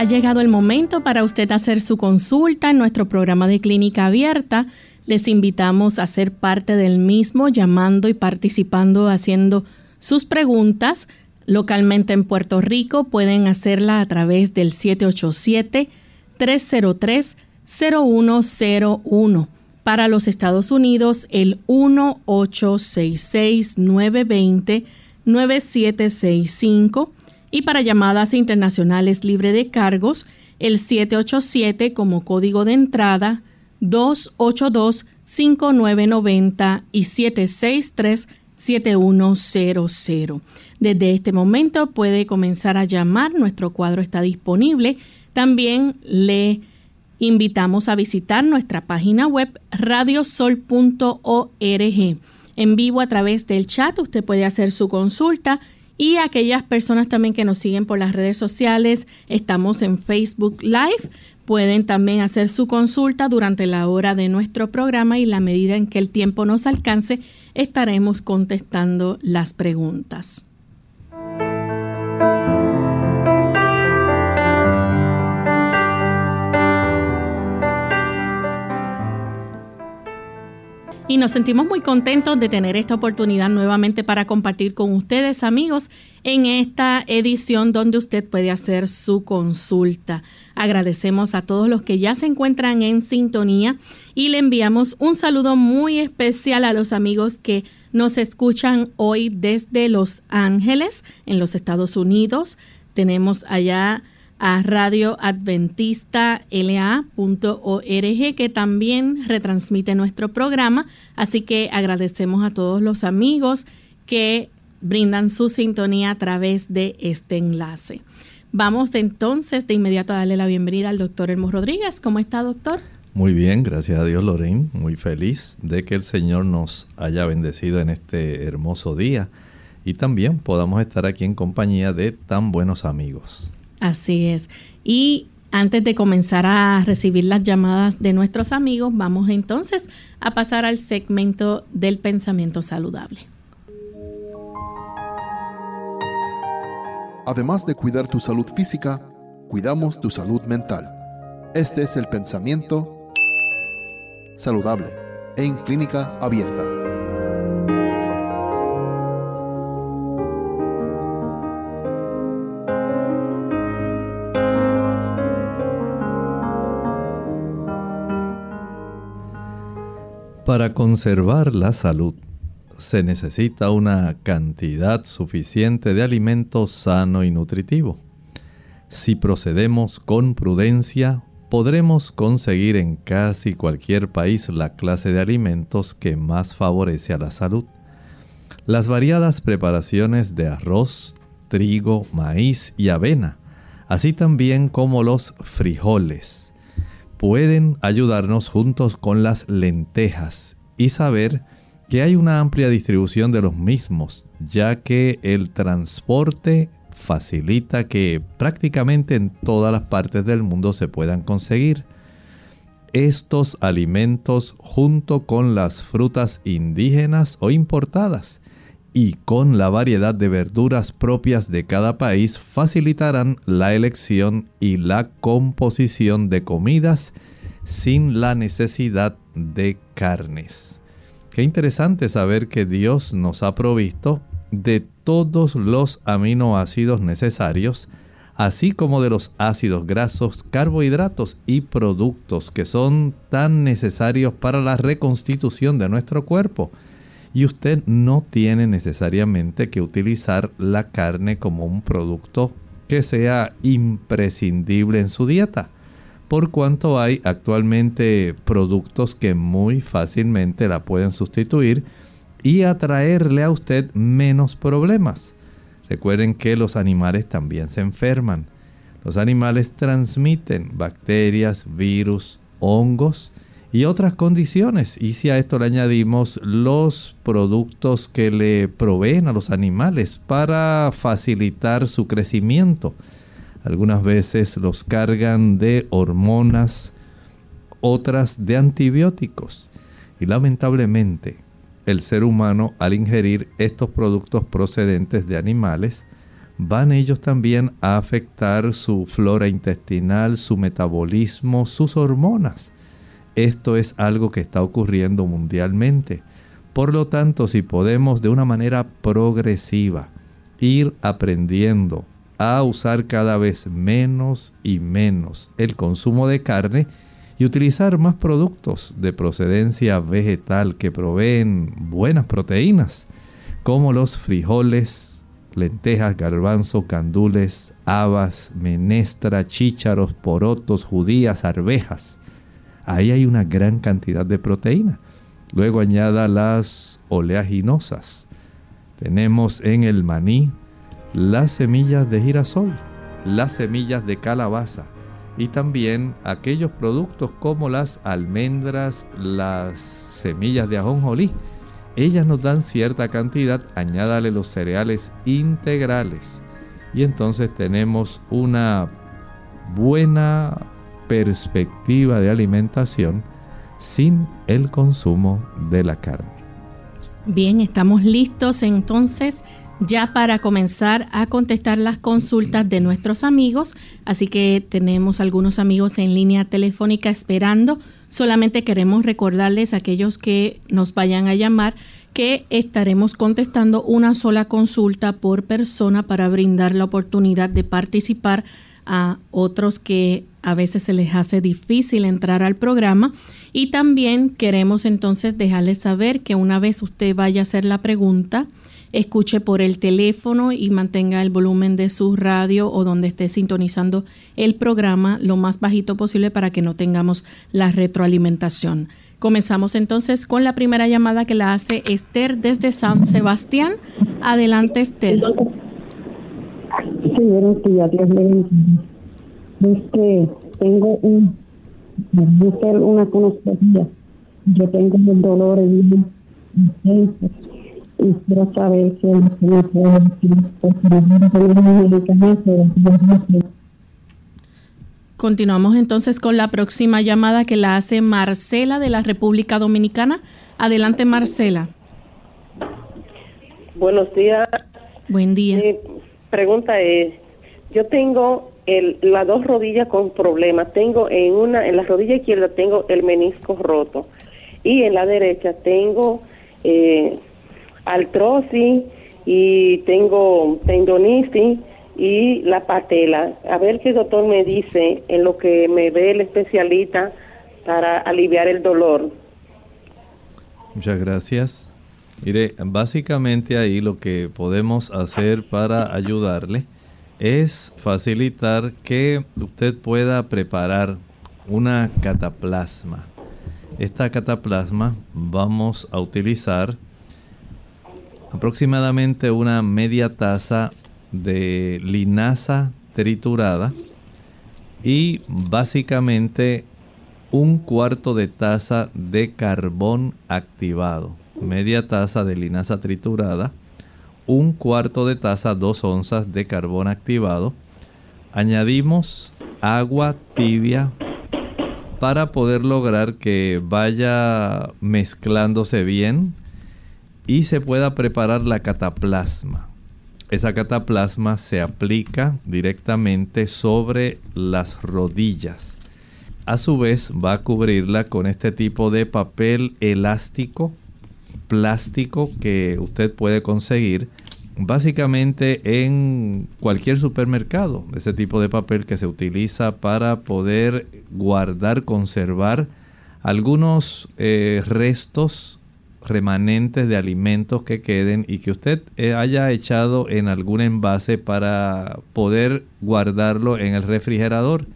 Ha llegado el momento para usted hacer su consulta en nuestro programa de clínica abierta. Les invitamos a ser parte del mismo, llamando y participando, haciendo sus preguntas. Localmente en Puerto Rico pueden hacerla a través del 787-303-0101. Para los Estados Unidos, el 1866-920-9765 y para llamadas internacionales libre de cargos, el 787 como código de entrada 282-5990 y 763-7100. Desde este momento puede comenzar a llamar, nuestro cuadro está disponible. También le invitamos a visitar nuestra página web radiosol.org. En vivo a través del chat usted puede hacer su consulta y aquellas personas también que nos siguen por las redes sociales, estamos en Facebook Live. Pueden también hacer su consulta durante la hora de nuestro programa y la medida en que el tiempo nos alcance, estaremos contestando las preguntas. Y nos sentimos muy contentos de tener esta oportunidad nuevamente para compartir con ustedes amigos en esta edición donde usted puede hacer su consulta. Agradecemos a todos los que ya se encuentran en sintonía y le enviamos un saludo muy especial a los amigos que nos escuchan hoy desde Los Ángeles, en los Estados Unidos. Tenemos allá a Radio Adventista que también retransmite nuestro programa. Así que agradecemos a todos los amigos que brindan su sintonía a través de este enlace. Vamos entonces de inmediato a darle la bienvenida al doctor Elmo Rodríguez. ¿Cómo está, doctor? Muy bien, gracias a Dios, Lorraine. Muy feliz de que el Señor nos haya bendecido en este hermoso día y también podamos estar aquí en compañía de tan buenos amigos. Así es. Y antes de comenzar a recibir las llamadas de nuestros amigos, vamos entonces a pasar al segmento del pensamiento saludable. Además de cuidar tu salud física, cuidamos tu salud mental. Este es el pensamiento saludable en clínica abierta. Para conservar la salud se necesita una cantidad suficiente de alimento sano y nutritivo. Si procedemos con prudencia, podremos conseguir en casi cualquier país la clase de alimentos que más favorece a la salud. Las variadas preparaciones de arroz, trigo, maíz y avena, así también como los frijoles, pueden ayudarnos juntos con las lentejas y saber que hay una amplia distribución de los mismos, ya que el transporte facilita que prácticamente en todas las partes del mundo se puedan conseguir. Estos alimentos junto con las frutas indígenas o importadas y con la variedad de verduras propias de cada país facilitarán la elección y la composición de comidas sin la necesidad de carnes. Qué interesante saber que Dios nos ha provisto de todos los aminoácidos necesarios, así como de los ácidos grasos, carbohidratos y productos que son tan necesarios para la reconstitución de nuestro cuerpo y usted no tiene necesariamente que utilizar la carne como un producto que sea imprescindible en su dieta, por cuanto hay actualmente productos que muy fácilmente la pueden sustituir y atraerle a usted menos problemas. Recuerden que los animales también se enferman. Los animales transmiten bacterias, virus, hongos y otras condiciones. Y si a esto le añadimos los productos que le proveen a los animales para facilitar su crecimiento, algunas veces los cargan de hormonas, otras de antibióticos. Y lamentablemente el ser humano al ingerir estos productos procedentes de animales, van ellos también a afectar su flora intestinal, su metabolismo, sus hormonas. Esto es algo que está ocurriendo mundialmente. Por lo tanto, si podemos de una manera progresiva ir aprendiendo a usar cada vez menos y menos el consumo de carne y utilizar más productos de procedencia vegetal que proveen buenas proteínas, como los frijoles, lentejas, garbanzo, candules, habas, menestra, chícharos, porotos, judías, arvejas. Ahí hay una gran cantidad de proteína. Luego añada las oleaginosas. Tenemos en el maní las semillas de girasol, las semillas de calabaza y también aquellos productos como las almendras, las semillas de ajonjolí. Ellas nos dan cierta cantidad, añádale los cereales integrales y entonces tenemos una buena perspectiva de alimentación sin el consumo de la carne. Bien, estamos listos entonces ya para comenzar a contestar las consultas de nuestros amigos. Así que tenemos algunos amigos en línea telefónica esperando. Solamente queremos recordarles a aquellos que nos vayan a llamar que estaremos contestando una sola consulta por persona para brindar la oportunidad de participar a otros que a veces se les hace difícil entrar al programa. Y también queremos entonces dejarles saber que una vez usted vaya a hacer la pregunta, escuche por el teléfono y mantenga el volumen de su radio o donde esté sintonizando el programa lo más bajito posible para que no tengamos la retroalimentación. Comenzamos entonces con la primera llamada que la hace Esther desde San Sebastián. Adelante, Esther. Sí, buenos días, Dios me Este, tengo un, una conocida. Yo tengo un dolor en y quiero saber si me puede decir Continuamos entonces con la próxima llamada que la hace Marcela de la República Dominicana. Adelante, Marcela. Buenos días. Buen día. Mi pregunta es, yo tengo el, las dos rodillas con problemas. Tengo en una, en la rodilla izquierda tengo el menisco roto y en la derecha tengo eh, artrosis y tengo tendonitis y la patela. A ver qué doctor me dice en lo que me ve el especialista para aliviar el dolor. Muchas gracias. Mire, básicamente ahí lo que podemos hacer para ayudarle es facilitar que usted pueda preparar una cataplasma. Esta cataplasma vamos a utilizar aproximadamente una media taza de linaza triturada y básicamente un cuarto de taza de carbón activado. Media taza de linaza triturada, un cuarto de taza, dos onzas de carbón activado. Añadimos agua tibia para poder lograr que vaya mezclándose bien y se pueda preparar la cataplasma. Esa cataplasma se aplica directamente sobre las rodillas. A su vez va a cubrirla con este tipo de papel elástico, plástico que usted puede conseguir básicamente en cualquier supermercado. Ese tipo de papel que se utiliza para poder guardar, conservar algunos eh, restos remanentes de alimentos que queden y que usted eh, haya echado en algún envase para poder guardarlo en el refrigerador.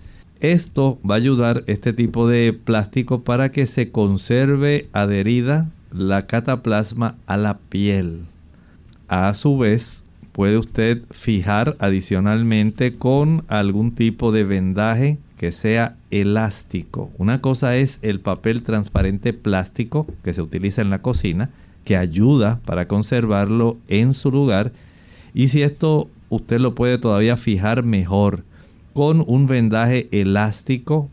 Esto va a ayudar este tipo de plástico para que se conserve adherida, la cataplasma a la piel. A su vez, puede usted fijar adicionalmente con algún tipo de vendaje que sea elástico. Una cosa es el papel transparente plástico que se utiliza en la cocina, que ayuda para conservarlo en su lugar. Y si esto usted lo puede todavía fijar mejor con un vendaje elástico,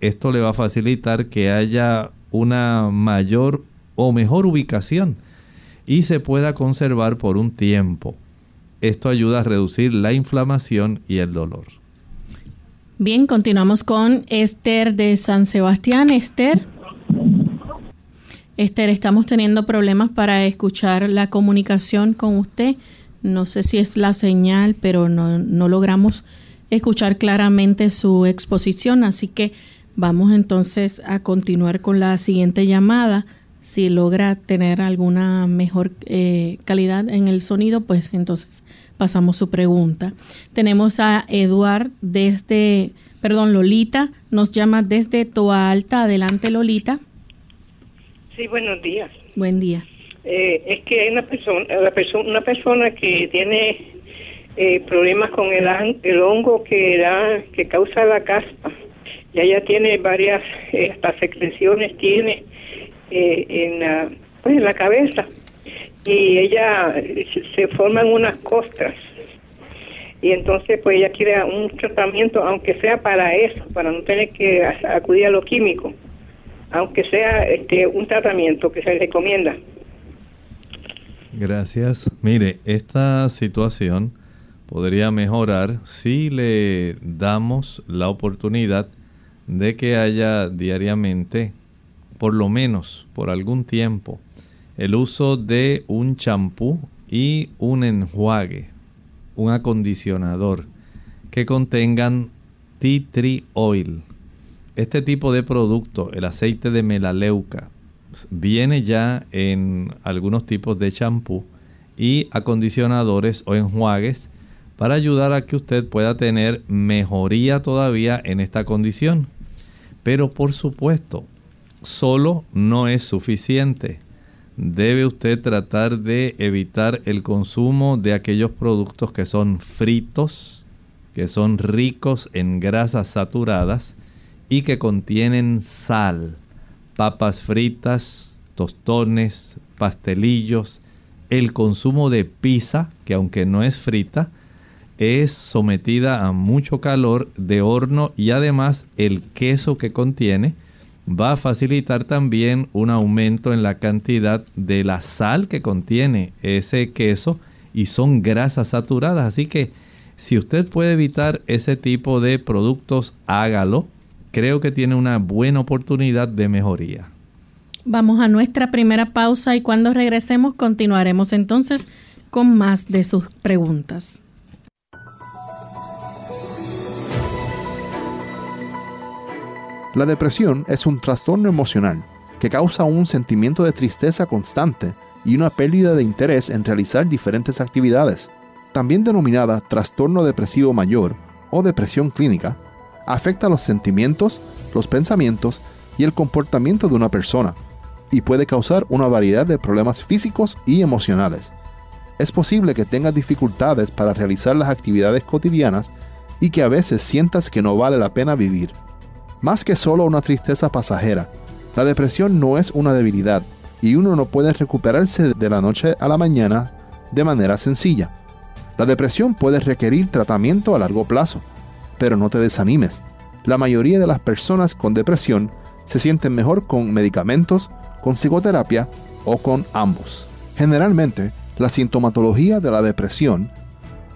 esto le va a facilitar que haya una mayor o mejor ubicación y se pueda conservar por un tiempo. Esto ayuda a reducir la inflamación y el dolor. Bien, continuamos con Esther de San Sebastián. Esther. Esther, estamos teniendo problemas para escuchar la comunicación con usted. No sé si es la señal, pero no, no logramos escuchar claramente su exposición, así que vamos entonces a continuar con la siguiente llamada. Si logra tener alguna mejor eh, calidad en el sonido, pues entonces pasamos su pregunta. Tenemos a Eduard desde, perdón, Lolita, nos llama desde Toa Alta. Adelante, Lolita. Sí, buenos días. Buen día. Eh, es que hay una persona, una persona que tiene eh, problemas con el, el hongo que da, que causa la caspa. Ya ella tiene varias, eh, hasta secreciones tiene en, la, pues en la cabeza. Y ella se forman unas costras. Y entonces pues ella quiere un tratamiento aunque sea para eso para no tener que acudir a lo químico. Aunque sea este un tratamiento que se recomienda. Gracias. Mire esta situación podría mejorar si le damos la oportunidad de que haya diariamente por lo menos por algún tiempo el uso de un champú y un enjuague, un acondicionador que contengan tea tree oil. Este tipo de producto, el aceite de melaleuca, viene ya en algunos tipos de champú y acondicionadores o enjuagues para ayudar a que usted pueda tener mejoría todavía en esta condición. Pero por supuesto, solo no es suficiente. Debe usted tratar de evitar el consumo de aquellos productos que son fritos, que son ricos en grasas saturadas y que contienen sal, papas fritas, tostones, pastelillos, el consumo de pizza, que aunque no es frita, es sometida a mucho calor de horno y además el queso que contiene va a facilitar también un aumento en la cantidad de la sal que contiene ese queso y son grasas saturadas. Así que si usted puede evitar ese tipo de productos, hágalo. Creo que tiene una buena oportunidad de mejoría. Vamos a nuestra primera pausa y cuando regresemos continuaremos entonces con más de sus preguntas. La depresión es un trastorno emocional que causa un sentimiento de tristeza constante y una pérdida de interés en realizar diferentes actividades. También denominada trastorno depresivo mayor o depresión clínica, afecta los sentimientos, los pensamientos y el comportamiento de una persona y puede causar una variedad de problemas físicos y emocionales. Es posible que tengas dificultades para realizar las actividades cotidianas y que a veces sientas que no vale la pena vivir. Más que solo una tristeza pasajera, la depresión no es una debilidad y uno no puede recuperarse de la noche a la mañana de manera sencilla. La depresión puede requerir tratamiento a largo plazo, pero no te desanimes. La mayoría de las personas con depresión se sienten mejor con medicamentos, con psicoterapia o con ambos. Generalmente, la sintomatología de la depresión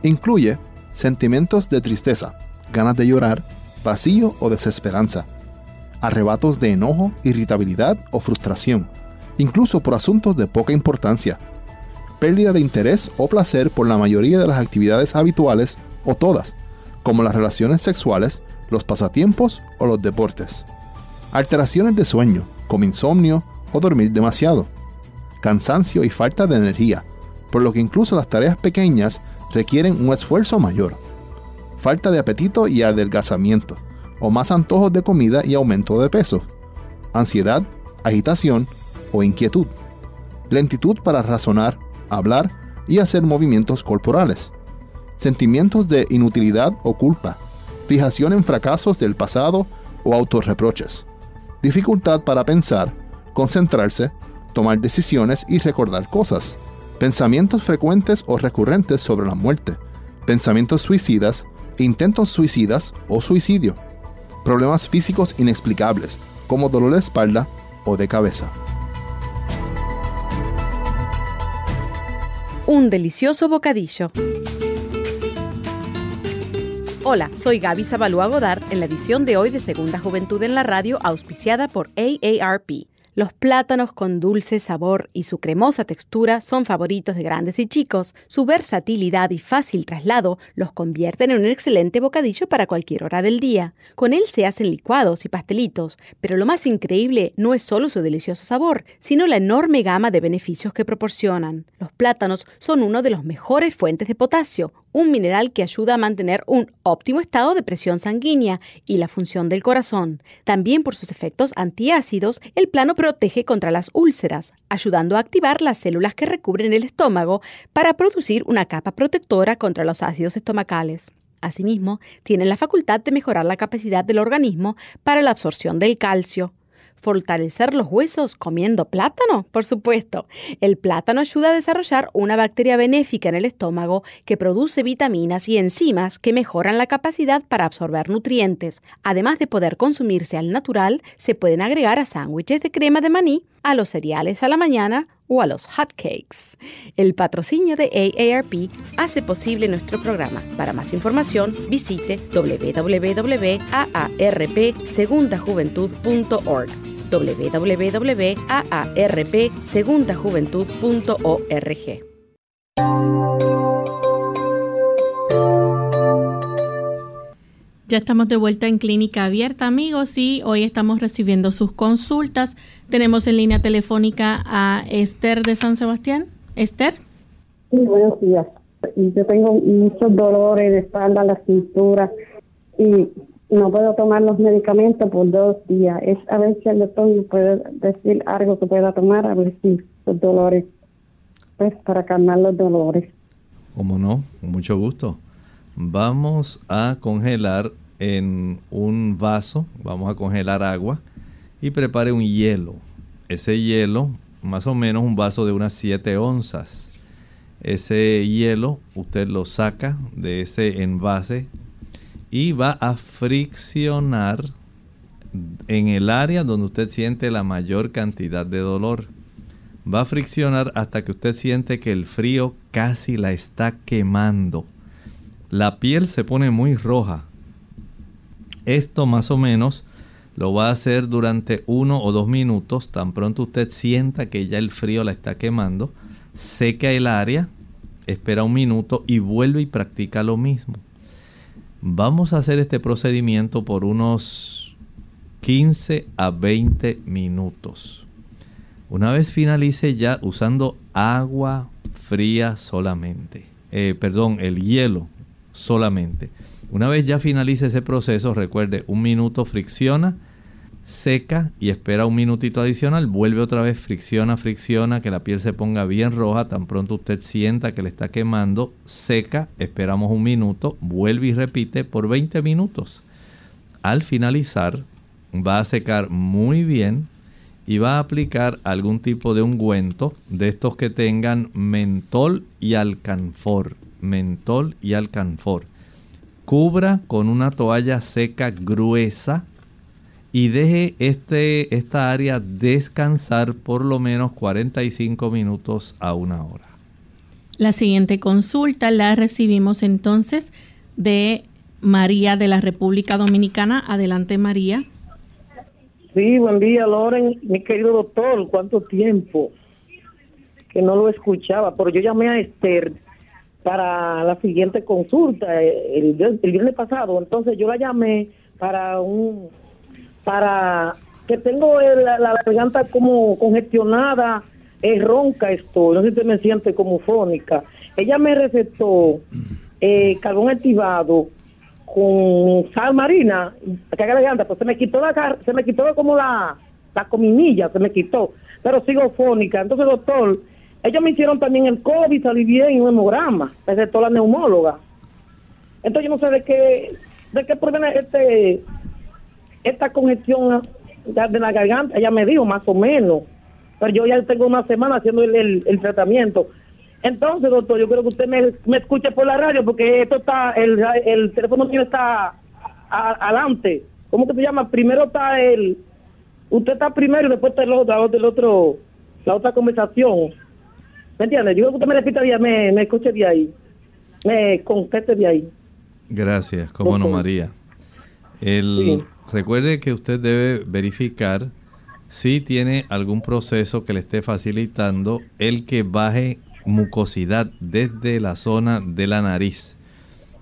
incluye sentimientos de tristeza, ganas de llorar, vacío o desesperanza, arrebatos de enojo, irritabilidad o frustración, incluso por asuntos de poca importancia, pérdida de interés o placer por la mayoría de las actividades habituales o todas, como las relaciones sexuales, los pasatiempos o los deportes, alteraciones de sueño, como insomnio o dormir demasiado, cansancio y falta de energía, por lo que incluso las tareas pequeñas requieren un esfuerzo mayor falta de apetito y adelgazamiento, o más antojos de comida y aumento de peso, ansiedad, agitación o inquietud, lentitud para razonar, hablar y hacer movimientos corporales, sentimientos de inutilidad o culpa, fijación en fracasos del pasado o autorreproches, dificultad para pensar, concentrarse, tomar decisiones y recordar cosas, pensamientos frecuentes o recurrentes sobre la muerte, pensamientos suicidas, intentos suicidas o suicidio, problemas físicos inexplicables como dolor de espalda o de cabeza. Un delicioso bocadillo. Hola, soy Gaby Zabalúa Godard en la edición de hoy de Segunda Juventud en la Radio, auspiciada por AARP. Los plátanos con dulce sabor y su cremosa textura son favoritos de grandes y chicos. Su versatilidad y fácil traslado los convierten en un excelente bocadillo para cualquier hora del día. Con él se hacen licuados y pastelitos, pero lo más increíble no es solo su delicioso sabor, sino la enorme gama de beneficios que proporcionan. Los plátanos son uno de los mejores fuentes de potasio, un mineral que ayuda a mantener un óptimo estado de presión sanguínea y la función del corazón. También por sus efectos antiácidos, el plano protege contra las úlceras, ayudando a activar las células que recubren el estómago para producir una capa protectora contra los ácidos estomacales. Asimismo, tienen la facultad de mejorar la capacidad del organismo para la absorción del calcio. Fortalecer los huesos comiendo plátano, por supuesto. El plátano ayuda a desarrollar una bacteria benéfica en el estómago que produce vitaminas y enzimas que mejoran la capacidad para absorber nutrientes. Además de poder consumirse al natural, se pueden agregar a sándwiches de crema de maní, a los cereales a la mañana o a los hotcakes. El patrocinio de AARP hace posible nuestro programa. Para más información, visite www.aarpsegundajuventud.org www.aarpsegundajuventud.org Ya estamos de vuelta en Clínica Abierta, amigos, y hoy estamos recibiendo sus consultas. Tenemos en línea telefónica a Esther de San Sebastián. Esther. Sí, buenos días. Yo tengo muchos dolores de espalda, la cintura y no puedo tomar los medicamentos por dos días. Es a ver si el doctor me puede decir algo que pueda tomar, a ver si los dolores, pues para calmar los dolores. ¿Cómo no? Con mucho gusto. Vamos a congelar en un vaso, vamos a congelar agua y prepare un hielo. Ese hielo, más o menos un vaso de unas 7 onzas. Ese hielo usted lo saca de ese envase y va a friccionar en el área donde usted siente la mayor cantidad de dolor. Va a friccionar hasta que usted siente que el frío casi la está quemando la piel se pone muy roja. Esto más o menos lo va a hacer durante uno o dos minutos. Tan pronto usted sienta que ya el frío la está quemando, seca el área, espera un minuto y vuelve y practica lo mismo. Vamos a hacer este procedimiento por unos 15 a 20 minutos. Una vez finalice ya usando agua fría solamente. Eh, perdón, el hielo solamente. Una vez ya finalice ese proceso, recuerde, un minuto fricciona, seca y espera un minutito adicional, vuelve otra vez, fricciona, fricciona, que la piel se ponga bien roja, tan pronto usted sienta que le está quemando, seca, esperamos un minuto, vuelve y repite por 20 minutos. Al finalizar, va a secar muy bien y va a aplicar algún tipo de ungüento de estos que tengan mentol y alcanfor mentol y alcanfor. Cubra con una toalla seca gruesa y deje este, esta área descansar por lo menos 45 minutos a una hora. La siguiente consulta la recibimos entonces de María de la República Dominicana. Adelante, María. Sí, buen día, Loren. Mi querido doctor, ¿cuánto tiempo que no lo escuchaba? Pero yo llamé a Esther para la siguiente consulta eh, el, viernes pasado. Entonces yo la llamé para un para que tengo la, garganta como congestionada, es ronca estoy, no sé si me siente como fónica. Ella me recetó eh, carbón activado con sal marina, que garganta, pues se me quitó la se me quitó como la la cominilla, se me quitó. pero sigo fónica. Entonces, doctor, ellos me hicieron también el COVID, salí bien y un hemograma, excepto la neumóloga. Entonces yo no sé de qué, de qué proviene este, esta congestión de la garganta, ella me dijo más o menos, pero yo ya tengo una semana haciendo el, el, tratamiento. Entonces, doctor, yo creo que usted me, me, escuche por la radio porque esto está, el, el teléfono mío está adelante. ¿Cómo que se llama? Primero está el, usted está primero y después está el otro, el otro la otra conversación. ¿Me entiende? Yo que usted me repita bien, me, me escuche de ahí, me conteste de ahí. Gracias, cómo no, María. El, Recuerde que usted debe verificar si tiene algún proceso que le esté facilitando el que baje mucosidad desde la zona de la nariz.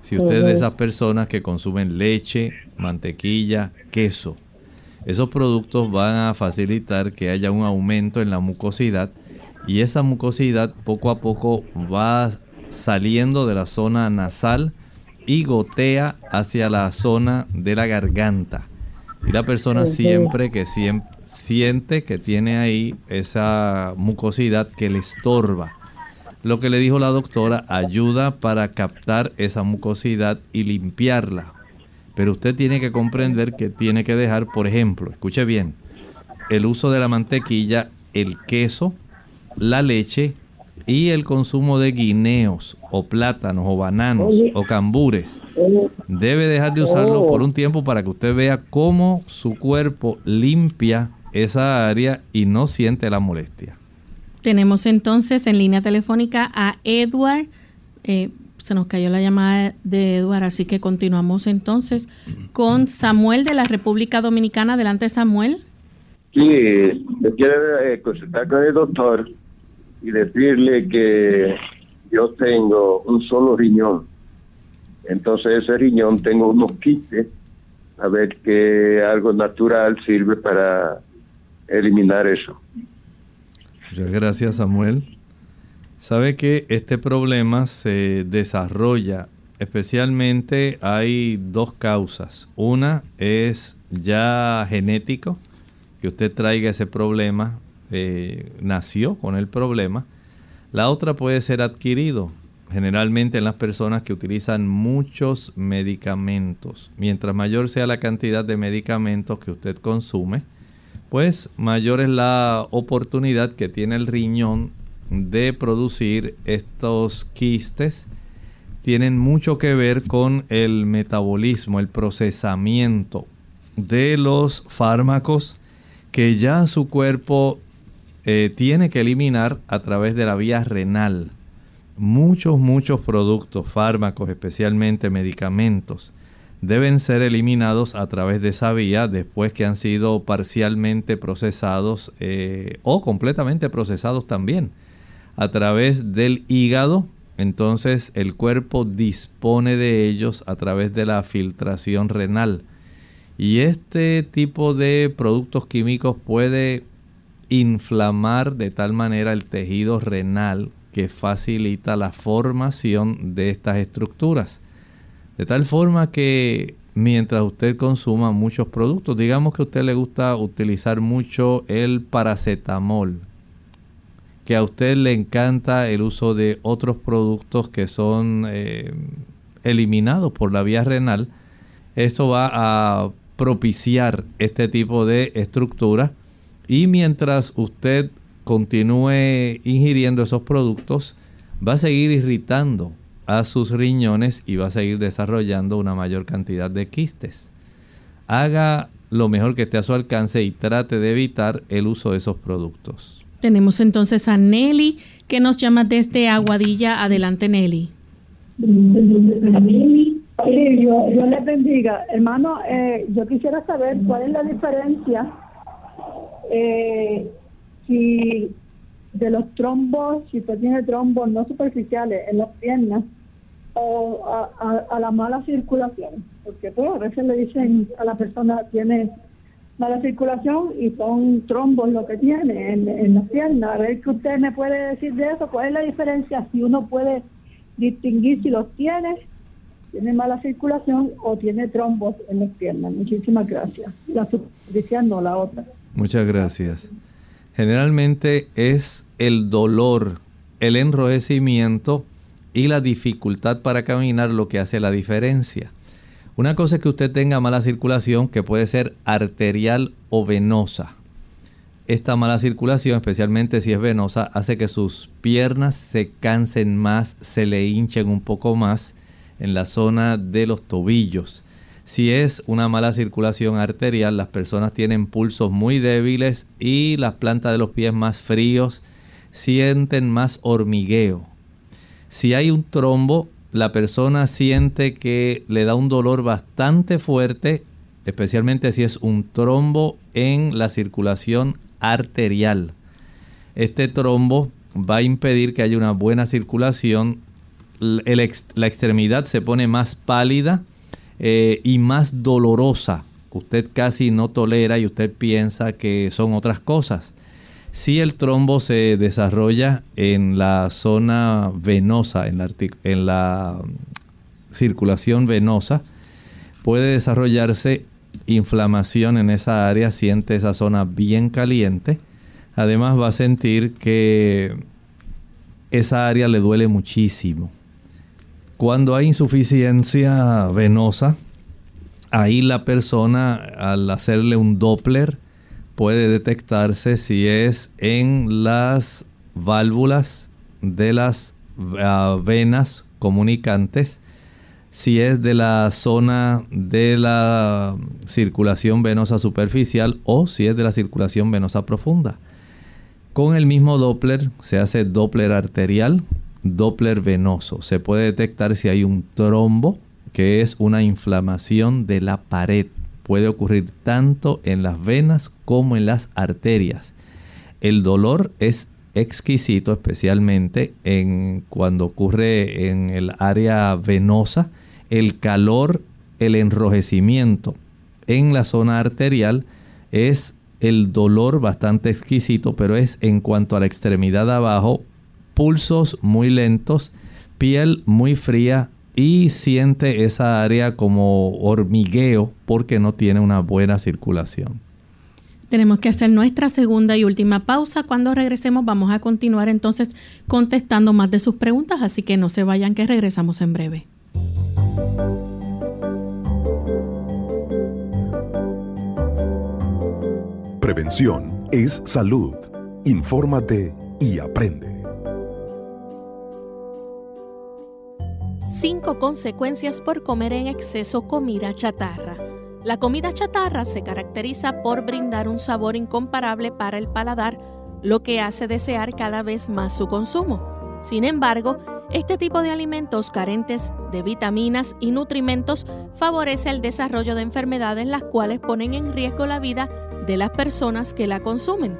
Si usted es de esas personas que consumen leche, mantequilla, queso, esos productos van a facilitar que haya un aumento en la mucosidad y esa mucosidad poco a poco va saliendo de la zona nasal y gotea hacia la zona de la garganta. Y la persona siempre que siente que tiene ahí esa mucosidad que le estorba. Lo que le dijo la doctora ayuda para captar esa mucosidad y limpiarla. Pero usted tiene que comprender que tiene que dejar, por ejemplo, escuche bien, el uso de la mantequilla, el queso, la leche y el consumo de guineos o plátanos o bananos o cambures. Debe dejar de usarlo por un tiempo para que usted vea cómo su cuerpo limpia esa área y no siente la molestia. Tenemos entonces en línea telefónica a Edward. Eh, se nos cayó la llamada de Edward, así que continuamos entonces con Samuel de la República Dominicana. Adelante, Samuel. Sí, le quiero eh, consultar con el doctor y decirle que yo tengo un solo riñón. Entonces ese riñón tengo unos quistes, a ver que algo natural sirve para eliminar eso. Muchas gracias Samuel. Sabe que este problema se desarrolla, especialmente hay dos causas. Una es ya genético, que usted traiga ese problema eh, nació con el problema. La otra puede ser adquirido, generalmente en las personas que utilizan muchos medicamentos. Mientras mayor sea la cantidad de medicamentos que usted consume, pues mayor es la oportunidad que tiene el riñón de producir estos quistes. Tienen mucho que ver con el metabolismo, el procesamiento de los fármacos que ya su cuerpo eh, tiene que eliminar a través de la vía renal muchos, muchos productos, fármacos, especialmente medicamentos, deben ser eliminados a través de esa vía después que han sido parcialmente procesados eh, o completamente procesados también a través del hígado. Entonces el cuerpo dispone de ellos a través de la filtración renal. Y este tipo de productos químicos puede inflamar de tal manera el tejido renal que facilita la formación de estas estructuras. De tal forma que mientras usted consuma muchos productos, digamos que a usted le gusta utilizar mucho el paracetamol, que a usted le encanta el uso de otros productos que son eh, eliminados por la vía renal, eso va a propiciar este tipo de estructura y mientras usted continúe ingiriendo esos productos, va a seguir irritando a sus riñones y va a seguir desarrollando una mayor cantidad de quistes. Haga lo mejor que esté a su alcance y trate de evitar el uso de esos productos. Tenemos entonces a Nelly que nos llama desde Aguadilla. Adelante Nelly. Sí, yo, yo le bendiga. Hermano, eh, yo quisiera saber cuál es la diferencia eh, si de los trombos, si usted tiene trombos no superficiales en las piernas o a, la mala circulación, porque pues a veces le dicen a la persona tiene mala circulación y son trombos lo que tiene en, en las piernas. A ver qué usted me puede decir de eso, cuál es la diferencia si uno puede distinguir si los tiene, tiene mala circulación o tiene trombos en las piernas. Muchísimas gracias. La superficial no, la otra. Muchas gracias. Generalmente es el dolor, el enrojecimiento y la dificultad para caminar lo que hace la diferencia. Una cosa es que usted tenga mala circulación que puede ser arterial o venosa. Esta mala circulación, especialmente si es venosa, hace que sus piernas se cansen más, se le hinchen un poco más en la zona de los tobillos. Si es una mala circulación arterial, las personas tienen pulsos muy débiles y las plantas de los pies más fríos, sienten más hormigueo. Si hay un trombo, la persona siente que le da un dolor bastante fuerte, especialmente si es un trombo en la circulación arterial. Este trombo va a impedir que haya una buena circulación. la extremidad se pone más pálida eh, y más dolorosa. Usted casi no tolera y usted piensa que son otras cosas. Si el trombo se desarrolla en la zona venosa, en la, en la circulación venosa, puede desarrollarse inflamación en esa área, siente esa zona bien caliente. Además va a sentir que esa área le duele muchísimo. Cuando hay insuficiencia venosa, ahí la persona al hacerle un Doppler puede detectarse si es en las válvulas de las ah, venas comunicantes, si es de la zona de la circulación venosa superficial o si es de la circulación venosa profunda. Con el mismo Doppler se hace Doppler arterial, Doppler venoso. Se puede detectar si hay un trombo, que es una inflamación de la pared puede ocurrir tanto en las venas como en las arterias. El dolor es exquisito, especialmente en cuando ocurre en el área venosa, el calor, el enrojecimiento en la zona arterial es el dolor bastante exquisito, pero es en cuanto a la extremidad de abajo, pulsos muy lentos, piel muy fría, y siente esa área como hormigueo porque no tiene una buena circulación. Tenemos que hacer nuestra segunda y última pausa. Cuando regresemos vamos a continuar entonces contestando más de sus preguntas, así que no se vayan que regresamos en breve. Prevención es salud. Infórmate y aprende. Consecuencias por comer en exceso comida chatarra. La comida chatarra se caracteriza por brindar un sabor incomparable para el paladar, lo que hace desear cada vez más su consumo. Sin embargo, este tipo de alimentos carentes de vitaminas y nutrimentos favorece el desarrollo de enfermedades las cuales ponen en riesgo la vida de las personas que la consumen.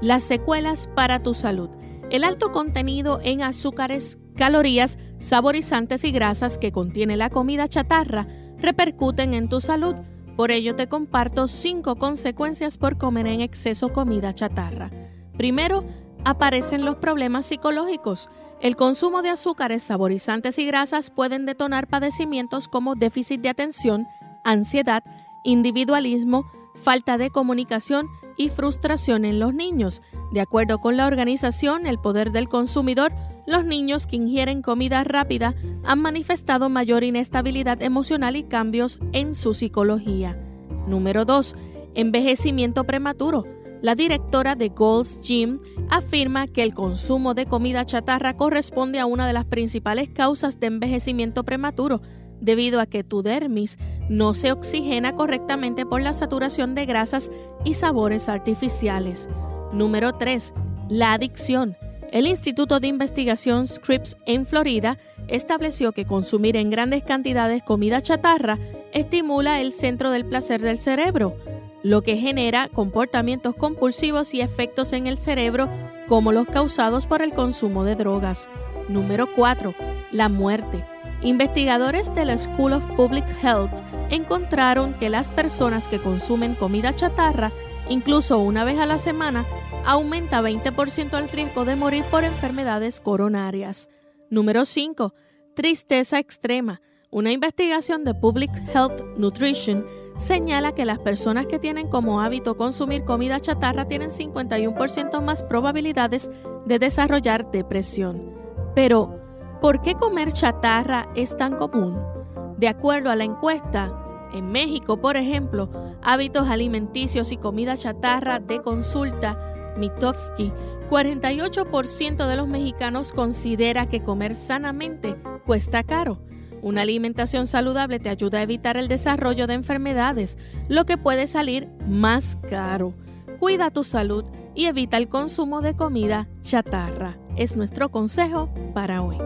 Las secuelas para tu salud. El alto contenido en azúcares calorías, saborizantes y grasas que contiene la comida chatarra repercuten en tu salud. Por ello te comparto cinco consecuencias por comer en exceso comida chatarra. Primero, aparecen los problemas psicológicos. El consumo de azúcares, saborizantes y grasas pueden detonar padecimientos como déficit de atención, ansiedad, individualismo, falta de comunicación y frustración en los niños. De acuerdo con la organización El Poder del Consumidor, los niños que ingieren comida rápida han manifestado mayor inestabilidad emocional y cambios en su psicología. Número 2. Envejecimiento prematuro. La directora de Gold's Gym afirma que el consumo de comida chatarra corresponde a una de las principales causas de envejecimiento prematuro, debido a que tu dermis no se oxigena correctamente por la saturación de grasas y sabores artificiales. Número 3. La adicción. El Instituto de Investigación Scripps en Florida estableció que consumir en grandes cantidades comida chatarra estimula el centro del placer del cerebro, lo que genera comportamientos compulsivos y efectos en el cerebro como los causados por el consumo de drogas. Número 4. La muerte. Investigadores de la School of Public Health encontraron que las personas que consumen comida chatarra, incluso una vez a la semana, aumenta 20% el riesgo de morir por enfermedades coronarias. Número 5. Tristeza extrema. Una investigación de Public Health Nutrition señala que las personas que tienen como hábito consumir comida chatarra tienen 51% más probabilidades de desarrollar depresión. Pero, ¿por qué comer chatarra es tan común? De acuerdo a la encuesta, en México, por ejemplo, hábitos alimenticios y comida chatarra de consulta, Mitofsky, 48% de los mexicanos considera que comer sanamente cuesta caro. Una alimentación saludable te ayuda a evitar el desarrollo de enfermedades, lo que puede salir más caro. Cuida tu salud y evita el consumo de comida chatarra. Es nuestro consejo para hoy.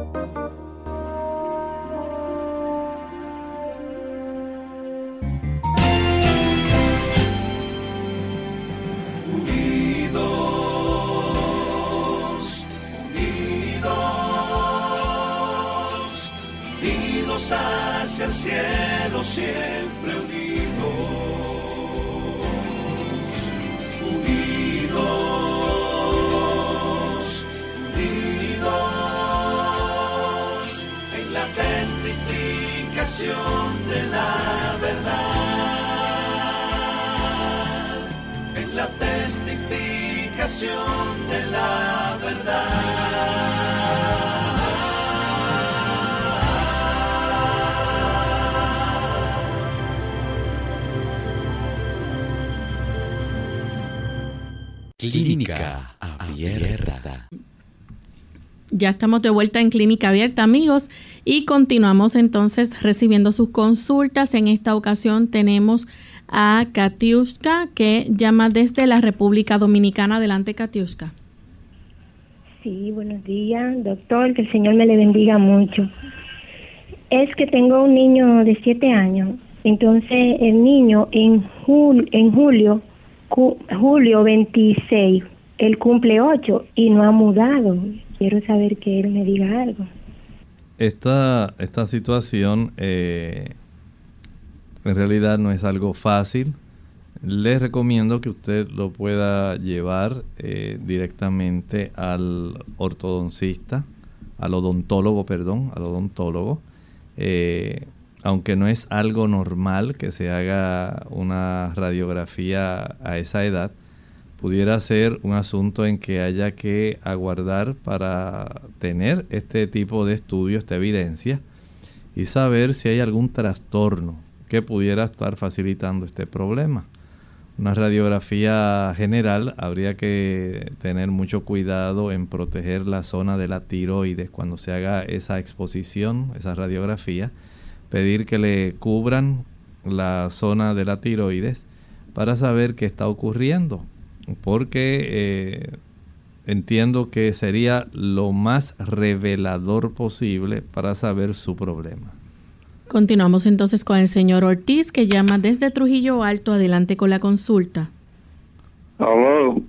hacia el cielo siempre testificación de la verdad, en la testificación de la verdad. Clínica Abierta. Ya estamos de vuelta en Clínica Abierta, amigos, y continuamos entonces recibiendo sus consultas. En esta ocasión tenemos a Katiuska, que llama desde la República Dominicana. Adelante, Katiuska. Sí, buenos días, doctor. Que el Señor me le bendiga mucho. Es que tengo un niño de siete años. Entonces, el niño en, en julio julio 26, él cumple 8 y no ha mudado. Quiero saber que él me diga algo. Esta, esta situación eh, en realidad no es algo fácil. Les recomiendo que usted lo pueda llevar eh, directamente al ortodoncista, al odontólogo, perdón, al odontólogo. Eh, aunque no es algo normal que se haga una radiografía a esa edad, pudiera ser un asunto en que haya que aguardar para tener este tipo de estudio, esta evidencia, y saber si hay algún trastorno que pudiera estar facilitando este problema. Una radiografía general habría que tener mucho cuidado en proteger la zona de la tiroides cuando se haga esa exposición, esa radiografía pedir que le cubran la zona de la tiroides para saber qué está ocurriendo, porque eh, entiendo que sería lo más revelador posible para saber su problema. Continuamos entonces con el señor Ortiz que llama desde Trujillo Alto. Adelante con la consulta. Hola,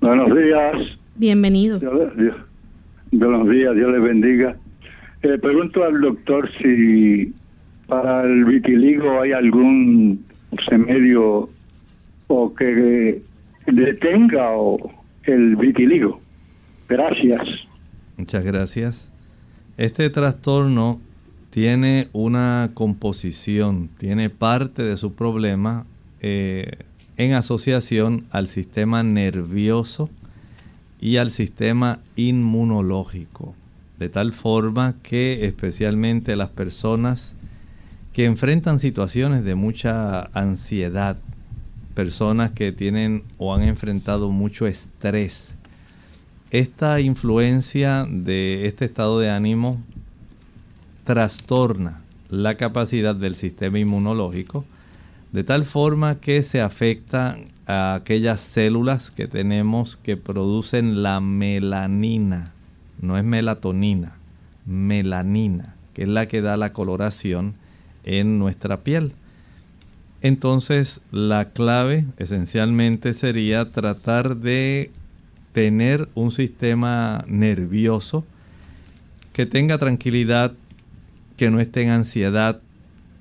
buenos días. Bienvenido. buenos días, Dios le bendiga. Eh, pregunto al doctor si para el vitiligo hay algún remedio o que detenga el vitiligo. Gracias. Muchas gracias. Este trastorno tiene una composición, tiene parte de su problema eh, en asociación al sistema nervioso y al sistema inmunológico, de tal forma que especialmente las personas que enfrentan situaciones de mucha ansiedad, personas que tienen o han enfrentado mucho estrés. Esta influencia de este estado de ánimo trastorna la capacidad del sistema inmunológico de tal forma que se afecta a aquellas células que tenemos que producen la melanina, no es melatonina, melanina, que es la que da la coloración en nuestra piel. Entonces la clave esencialmente sería tratar de tener un sistema nervioso que tenga tranquilidad, que no esté en ansiedad,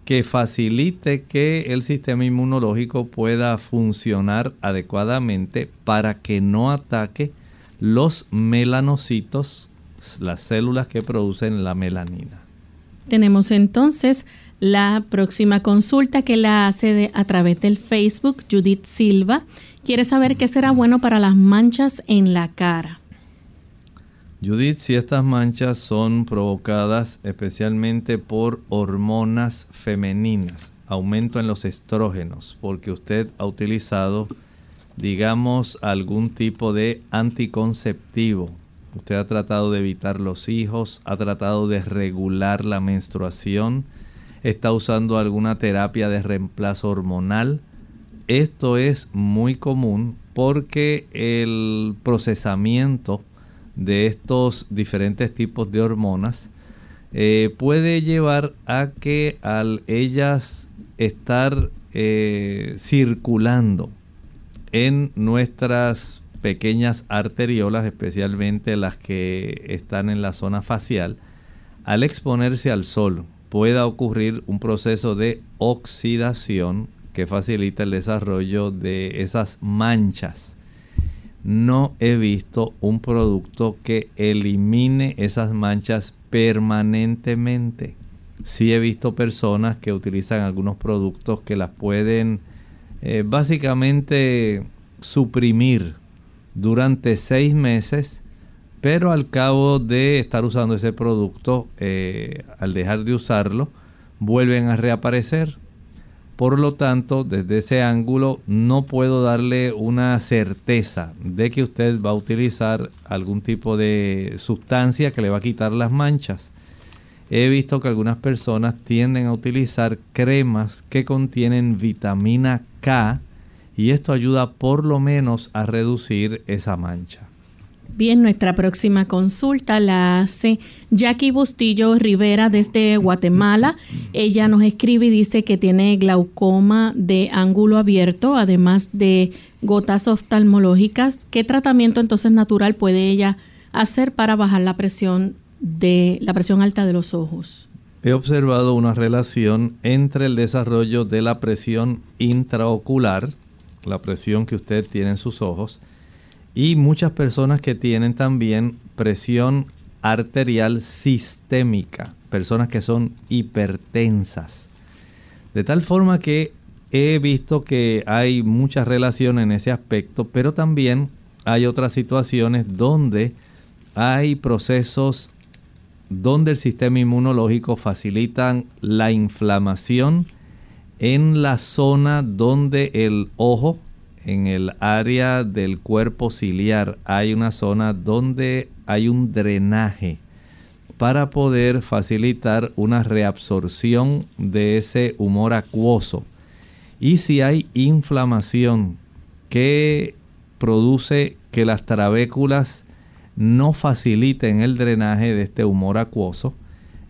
que facilite que el sistema inmunológico pueda funcionar adecuadamente para que no ataque los melanocitos, las células que producen la melanina. Tenemos entonces la próxima consulta que la hace a través del Facebook, Judith Silva. Quiere saber qué será bueno para las manchas en la cara. Judith, si estas manchas son provocadas especialmente por hormonas femeninas, aumento en los estrógenos, porque usted ha utilizado, digamos, algún tipo de anticonceptivo, usted ha tratado de evitar los hijos, ha tratado de regular la menstruación, está usando alguna terapia de reemplazo hormonal. Esto es muy común porque el procesamiento de estos diferentes tipos de hormonas eh, puede llevar a que al ellas estar eh, circulando en nuestras pequeñas arteriolas, especialmente las que están en la zona facial, al exponerse al sol pueda ocurrir un proceso de oxidación que facilita el desarrollo de esas manchas. No he visto un producto que elimine esas manchas permanentemente. Sí he visto personas que utilizan algunos productos que las pueden eh, básicamente suprimir durante seis meses pero al cabo de estar usando ese producto, eh, al dejar de usarlo, vuelven a reaparecer. Por lo tanto, desde ese ángulo no puedo darle una certeza de que usted va a utilizar algún tipo de sustancia que le va a quitar las manchas. He visto que algunas personas tienden a utilizar cremas que contienen vitamina K y esto ayuda por lo menos a reducir esa mancha. Bien, nuestra próxima consulta la hace Jackie Bustillo Rivera desde Guatemala. Ella nos escribe y dice que tiene glaucoma de ángulo abierto, además de gotas oftalmológicas. ¿Qué tratamiento entonces natural puede ella hacer para bajar la presión de la presión alta de los ojos? He observado una relación entre el desarrollo de la presión intraocular, la presión que usted tiene en sus ojos, y muchas personas que tienen también presión arterial sistémica, personas que son hipertensas. De tal forma que he visto que hay mucha relación en ese aspecto, pero también hay otras situaciones donde hay procesos donde el sistema inmunológico facilitan la inflamación en la zona donde el ojo en el área del cuerpo ciliar hay una zona donde hay un drenaje para poder facilitar una reabsorción de ese humor acuoso. Y si hay inflamación que produce que las trabéculas no faciliten el drenaje de este humor acuoso,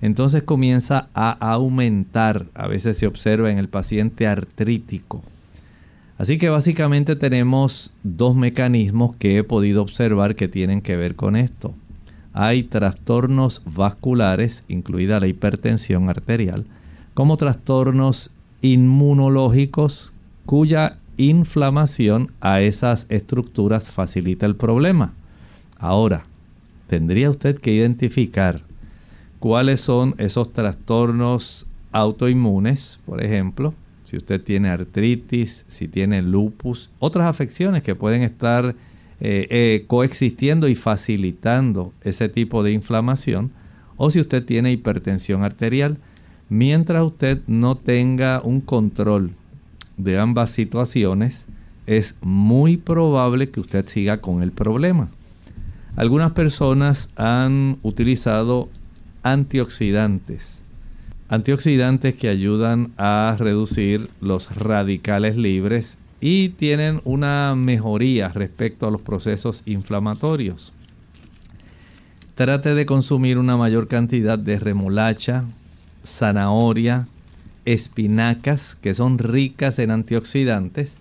entonces comienza a aumentar, a veces se observa en el paciente artrítico, Así que básicamente tenemos dos mecanismos que he podido observar que tienen que ver con esto. Hay trastornos vasculares, incluida la hipertensión arterial, como trastornos inmunológicos cuya inflamación a esas estructuras facilita el problema. Ahora, tendría usted que identificar cuáles son esos trastornos autoinmunes, por ejemplo, si usted tiene artritis, si tiene lupus, otras afecciones que pueden estar eh, eh, coexistiendo y facilitando ese tipo de inflamación, o si usted tiene hipertensión arterial, mientras usted no tenga un control de ambas situaciones, es muy probable que usted siga con el problema. Algunas personas han utilizado antioxidantes antioxidantes que ayudan a reducir los radicales libres y tienen una mejoría respecto a los procesos inflamatorios. Trate de consumir una mayor cantidad de remolacha, zanahoria, espinacas, que son ricas en antioxidantes,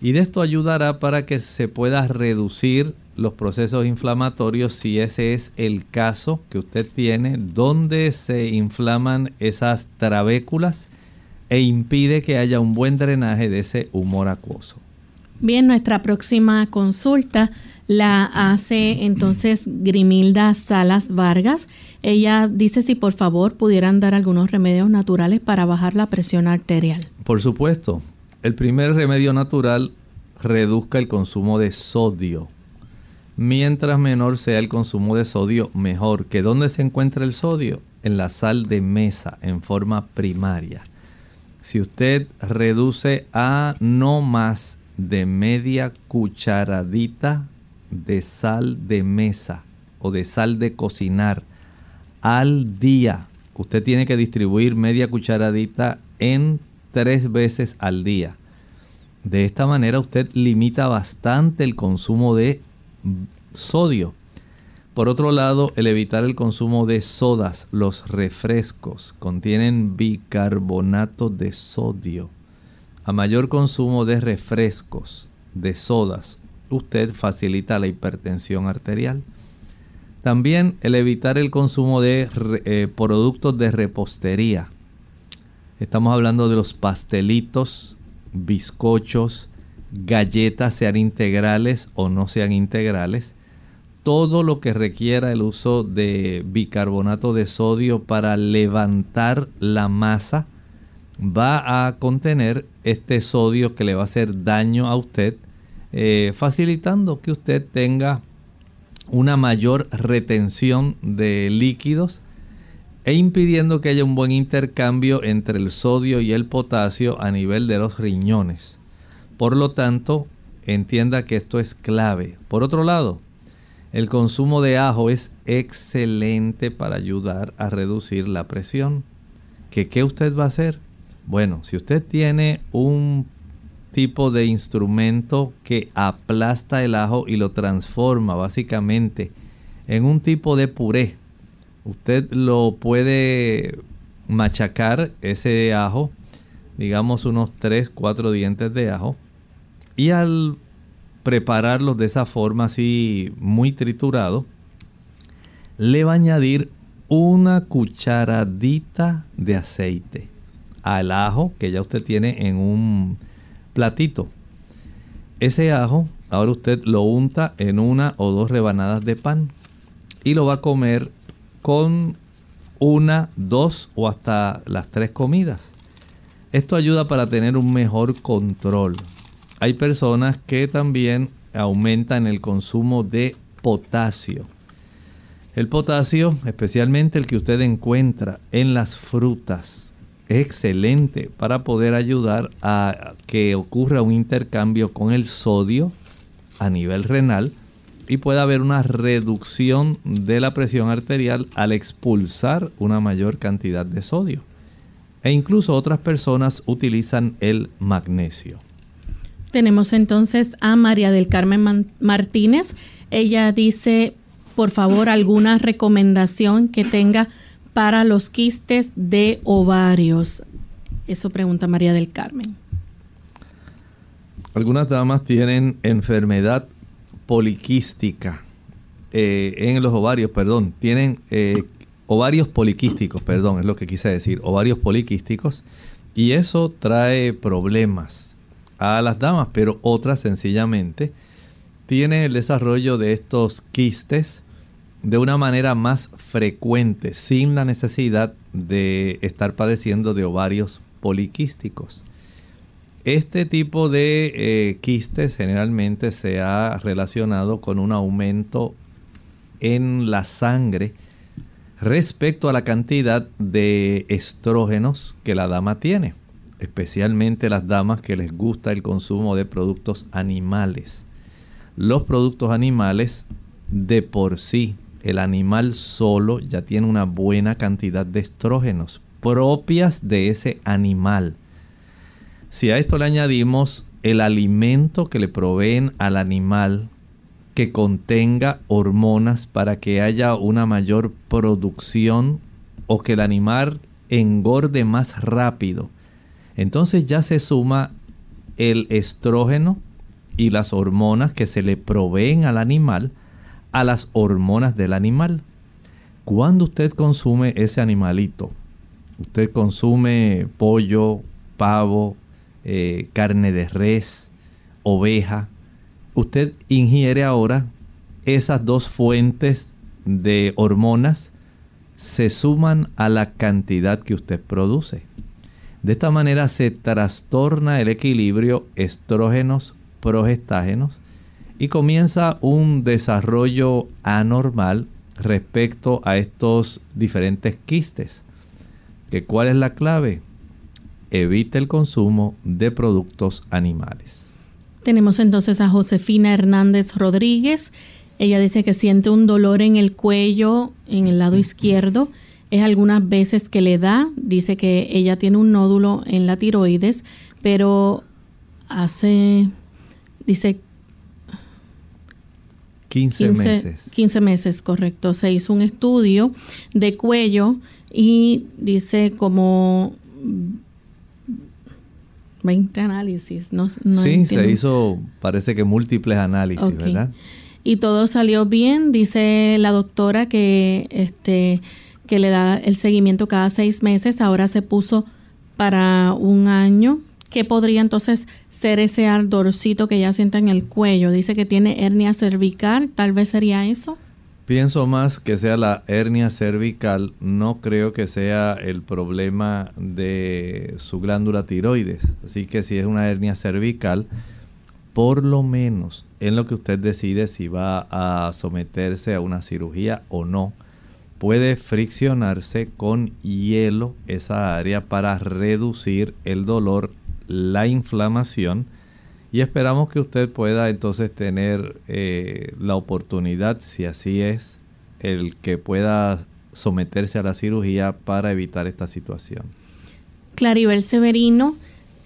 y de esto ayudará para que se pueda reducir los procesos inflamatorios si ese es el caso que usted tiene, donde se inflaman esas trabéculas e impide que haya un buen drenaje de ese humor acuoso. Bien, nuestra próxima consulta la hace entonces Grimilda Salas Vargas. Ella dice si por favor pudieran dar algunos remedios naturales para bajar la presión arterial. Por supuesto. El primer remedio natural reduzca el consumo de sodio. Mientras menor sea el consumo de sodio, mejor. ¿Que dónde se encuentra el sodio? En la sal de mesa, en forma primaria. Si usted reduce a no más de media cucharadita de sal de mesa o de sal de cocinar al día, usted tiene que distribuir media cucharadita en tres veces al día. De esta manera usted limita bastante el consumo de sodio. Por otro lado, el evitar el consumo de sodas, los refrescos, contienen bicarbonato de sodio. A mayor consumo de refrescos, de sodas, usted facilita la hipertensión arterial. También el evitar el consumo de eh, productos de repostería. Estamos hablando de los pastelitos, bizcochos, galletas, sean integrales o no sean integrales. Todo lo que requiera el uso de bicarbonato de sodio para levantar la masa va a contener este sodio que le va a hacer daño a usted, eh, facilitando que usted tenga una mayor retención de líquidos e impidiendo que haya un buen intercambio entre el sodio y el potasio a nivel de los riñones. Por lo tanto, entienda que esto es clave. Por otro lado, el consumo de ajo es excelente para ayudar a reducir la presión. ¿Qué, ¿Qué usted va a hacer? Bueno, si usted tiene un tipo de instrumento que aplasta el ajo y lo transforma básicamente en un tipo de puré, usted lo puede machacar ese ajo, digamos unos 3, 4 dientes de ajo, y al prepararlos de esa forma así muy triturado, le va a añadir una cucharadita de aceite al ajo que ya usted tiene en un platito. Ese ajo, ahora usted lo unta en una o dos rebanadas de pan y lo va a comer con una, dos o hasta las tres comidas. Esto ayuda para tener un mejor control hay personas que también aumentan el consumo de potasio. El potasio, especialmente el que usted encuentra en las frutas, es excelente para poder ayudar a que ocurra un intercambio con el sodio a nivel renal y pueda haber una reducción de la presión arterial al expulsar una mayor cantidad de sodio. E incluso otras personas utilizan el magnesio. Tenemos entonces a María del Carmen Martínez. Ella dice, por favor, alguna recomendación que tenga para los quistes de ovarios. Eso pregunta María del Carmen. Algunas damas tienen enfermedad poliquística eh, en los ovarios, perdón, tienen eh, ovarios poliquísticos, perdón, es lo que quise decir, ovarios poliquísticos, y eso trae problemas a las damas, pero otras sencillamente tienen el desarrollo de estos quistes de una manera más frecuente, sin la necesidad de estar padeciendo de ovarios poliquísticos. Este tipo de eh, quistes generalmente se ha relacionado con un aumento en la sangre respecto a la cantidad de estrógenos que la dama tiene especialmente las damas que les gusta el consumo de productos animales. Los productos animales de por sí, el animal solo ya tiene una buena cantidad de estrógenos propias de ese animal. Si a esto le añadimos el alimento que le proveen al animal que contenga hormonas para que haya una mayor producción o que el animal engorde más rápido, entonces ya se suma el estrógeno y las hormonas que se le proveen al animal a las hormonas del animal. Cuando usted consume ese animalito, usted consume pollo, pavo, eh, carne de res, oveja, usted ingiere ahora esas dos fuentes de hormonas se suman a la cantidad que usted produce. De esta manera se trastorna el equilibrio estrógenos, progestágenos y comienza un desarrollo anormal respecto a estos diferentes quistes. ¿Que ¿Cuál es la clave? Evite el consumo de productos animales. Tenemos entonces a Josefina Hernández Rodríguez. Ella dice que siente un dolor en el cuello, en el lado izquierdo. Es algunas veces que le da. Dice que ella tiene un nódulo en la tiroides, pero hace, dice 15, meses. 15 meses, correcto. Se hizo un estudio de cuello y dice como 20 análisis. No, sí, se hizo, parece que múltiples análisis, ¿verdad? Y todo salió bien. Dice la doctora que, este, que le da el seguimiento cada seis meses. Ahora se puso para un año. ¿Qué podría entonces ser ese ardorcito que ya sienta en el cuello? Dice que tiene hernia cervical. Tal vez sería eso. Pienso más que sea la hernia cervical, no creo que sea el problema de su glándula tiroides. Así que si es una hernia cervical, por lo menos en lo que usted decide si va a someterse a una cirugía o no, puede friccionarse con hielo esa área para reducir el dolor, la inflamación y esperamos que usted pueda entonces tener eh, la oportunidad, si así es, el que pueda someterse a la cirugía para evitar esta situación. Claribel Severino,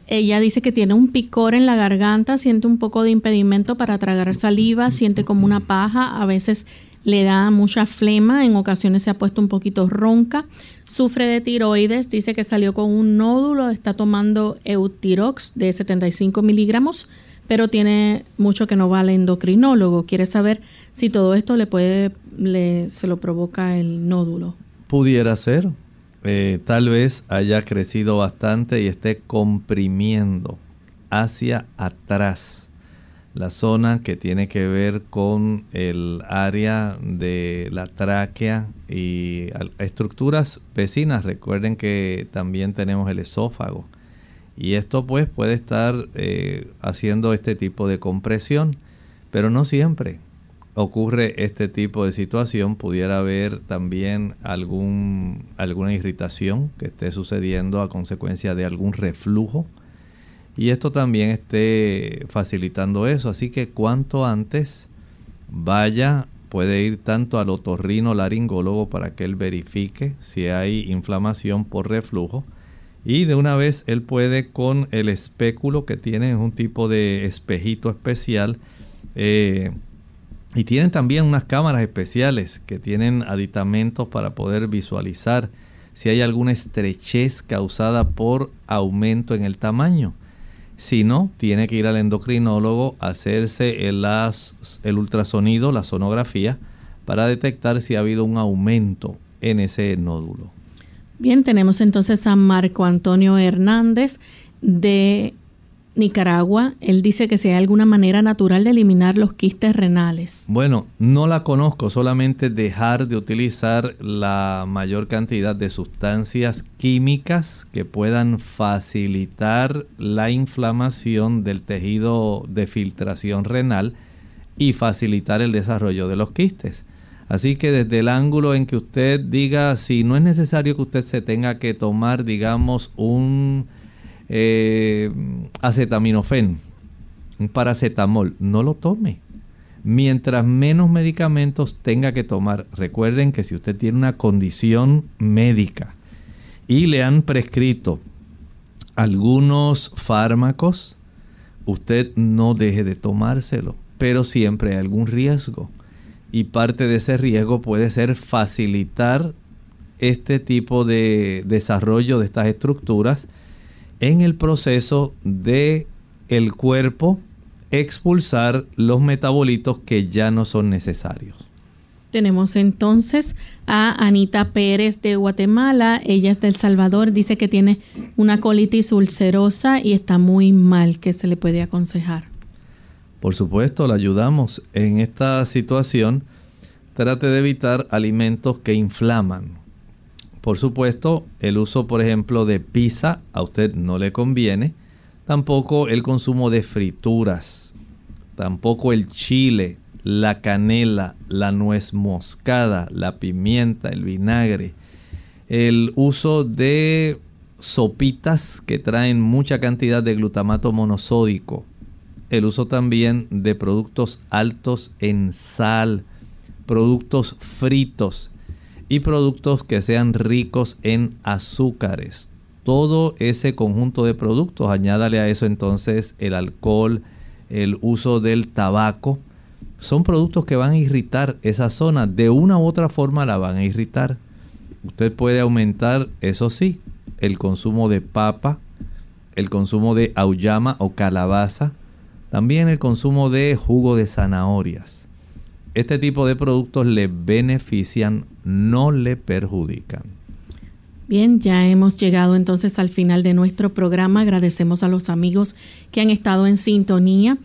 ella dice que tiene un picor en la garganta, siente un poco de impedimento para tragar saliva, siente como una paja, a veces le da mucha flema, en ocasiones se ha puesto un poquito ronca, sufre de tiroides, dice que salió con un nódulo, está tomando Eutirox de 75 miligramos, pero tiene mucho que no va al endocrinólogo. Quiere saber si todo esto le puede, le, se lo provoca el nódulo. Pudiera ser. Eh, tal vez haya crecido bastante y esté comprimiendo hacia atrás la zona que tiene que ver con el área de la tráquea y estructuras vecinas. Recuerden que también tenemos el esófago. Y esto pues puede estar eh, haciendo este tipo de compresión, pero no siempre ocurre este tipo de situación. Pudiera haber también algún, alguna irritación que esté sucediendo a consecuencia de algún reflujo y esto también esté facilitando eso. Así que cuanto antes vaya, puede ir tanto al otorrino laringólogo para que él verifique si hay inflamación por reflujo. Y de una vez él puede con el espéculo que tiene, es un tipo de espejito especial. Eh, y tienen también unas cámaras especiales que tienen aditamentos para poder visualizar si hay alguna estrechez causada por aumento en el tamaño. Si no, tiene que ir al endocrinólogo a hacerse el, el ultrasonido, la sonografía, para detectar si ha habido un aumento en ese nódulo. Bien, tenemos entonces a Marco Antonio Hernández de Nicaragua. Él dice que si hay alguna manera natural de eliminar los quistes renales. Bueno, no la conozco, solamente dejar de utilizar la mayor cantidad de sustancias químicas que puedan facilitar la inflamación del tejido de filtración renal y facilitar el desarrollo de los quistes. Así que desde el ángulo en que usted diga si no es necesario que usted se tenga que tomar, digamos, un eh, acetaminofén, un paracetamol, no lo tome. Mientras menos medicamentos tenga que tomar, recuerden que si usted tiene una condición médica y le han prescrito algunos fármacos, usted no deje de tomárselo, pero siempre hay algún riesgo. Y parte de ese riesgo puede ser facilitar este tipo de desarrollo de estas estructuras en el proceso de el cuerpo expulsar los metabolitos que ya no son necesarios. Tenemos entonces a Anita Pérez de Guatemala. Ella es del Salvador. Dice que tiene una colitis ulcerosa y está muy mal. ¿Qué se le puede aconsejar? Por supuesto, la ayudamos en esta situación. Trate de evitar alimentos que inflaman. Por supuesto, el uso, por ejemplo, de pizza a usted no le conviene. Tampoco el consumo de frituras. Tampoco el chile, la canela, la nuez moscada, la pimienta, el vinagre. El uso de sopitas que traen mucha cantidad de glutamato monosódico. El uso también de productos altos en sal, productos fritos y productos que sean ricos en azúcares. Todo ese conjunto de productos, añádale a eso entonces el alcohol, el uso del tabaco, son productos que van a irritar esa zona. De una u otra forma la van a irritar. Usted puede aumentar, eso sí, el consumo de papa, el consumo de auyama o calabaza, también el consumo de jugo de zanahorias. Este tipo de productos le benefician, no le perjudican. Bien, ya hemos llegado entonces al final de nuestro programa. Agradecemos a los amigos que han estado en sintonía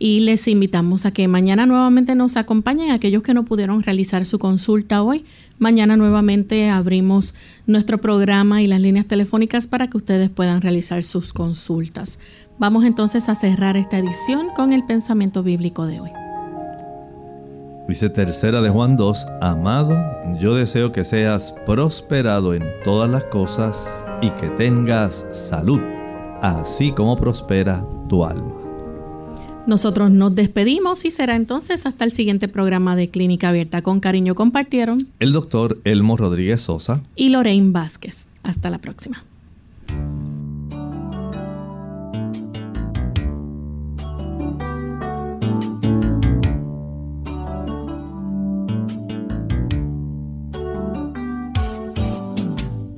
y les invitamos a que mañana nuevamente nos acompañen aquellos que no pudieron realizar su consulta hoy. Mañana nuevamente abrimos nuestro programa y las líneas telefónicas para que ustedes puedan realizar sus consultas. Vamos entonces a cerrar esta edición con el pensamiento bíblico de hoy. Dice tercera de Juan 2, Amado, yo deseo que seas prosperado en todas las cosas y que tengas salud, así como prospera tu alma. Nosotros nos despedimos y será entonces hasta el siguiente programa de Clínica Abierta. Con cariño compartieron el doctor Elmo Rodríguez Sosa y Lorraine Vázquez. Hasta la próxima.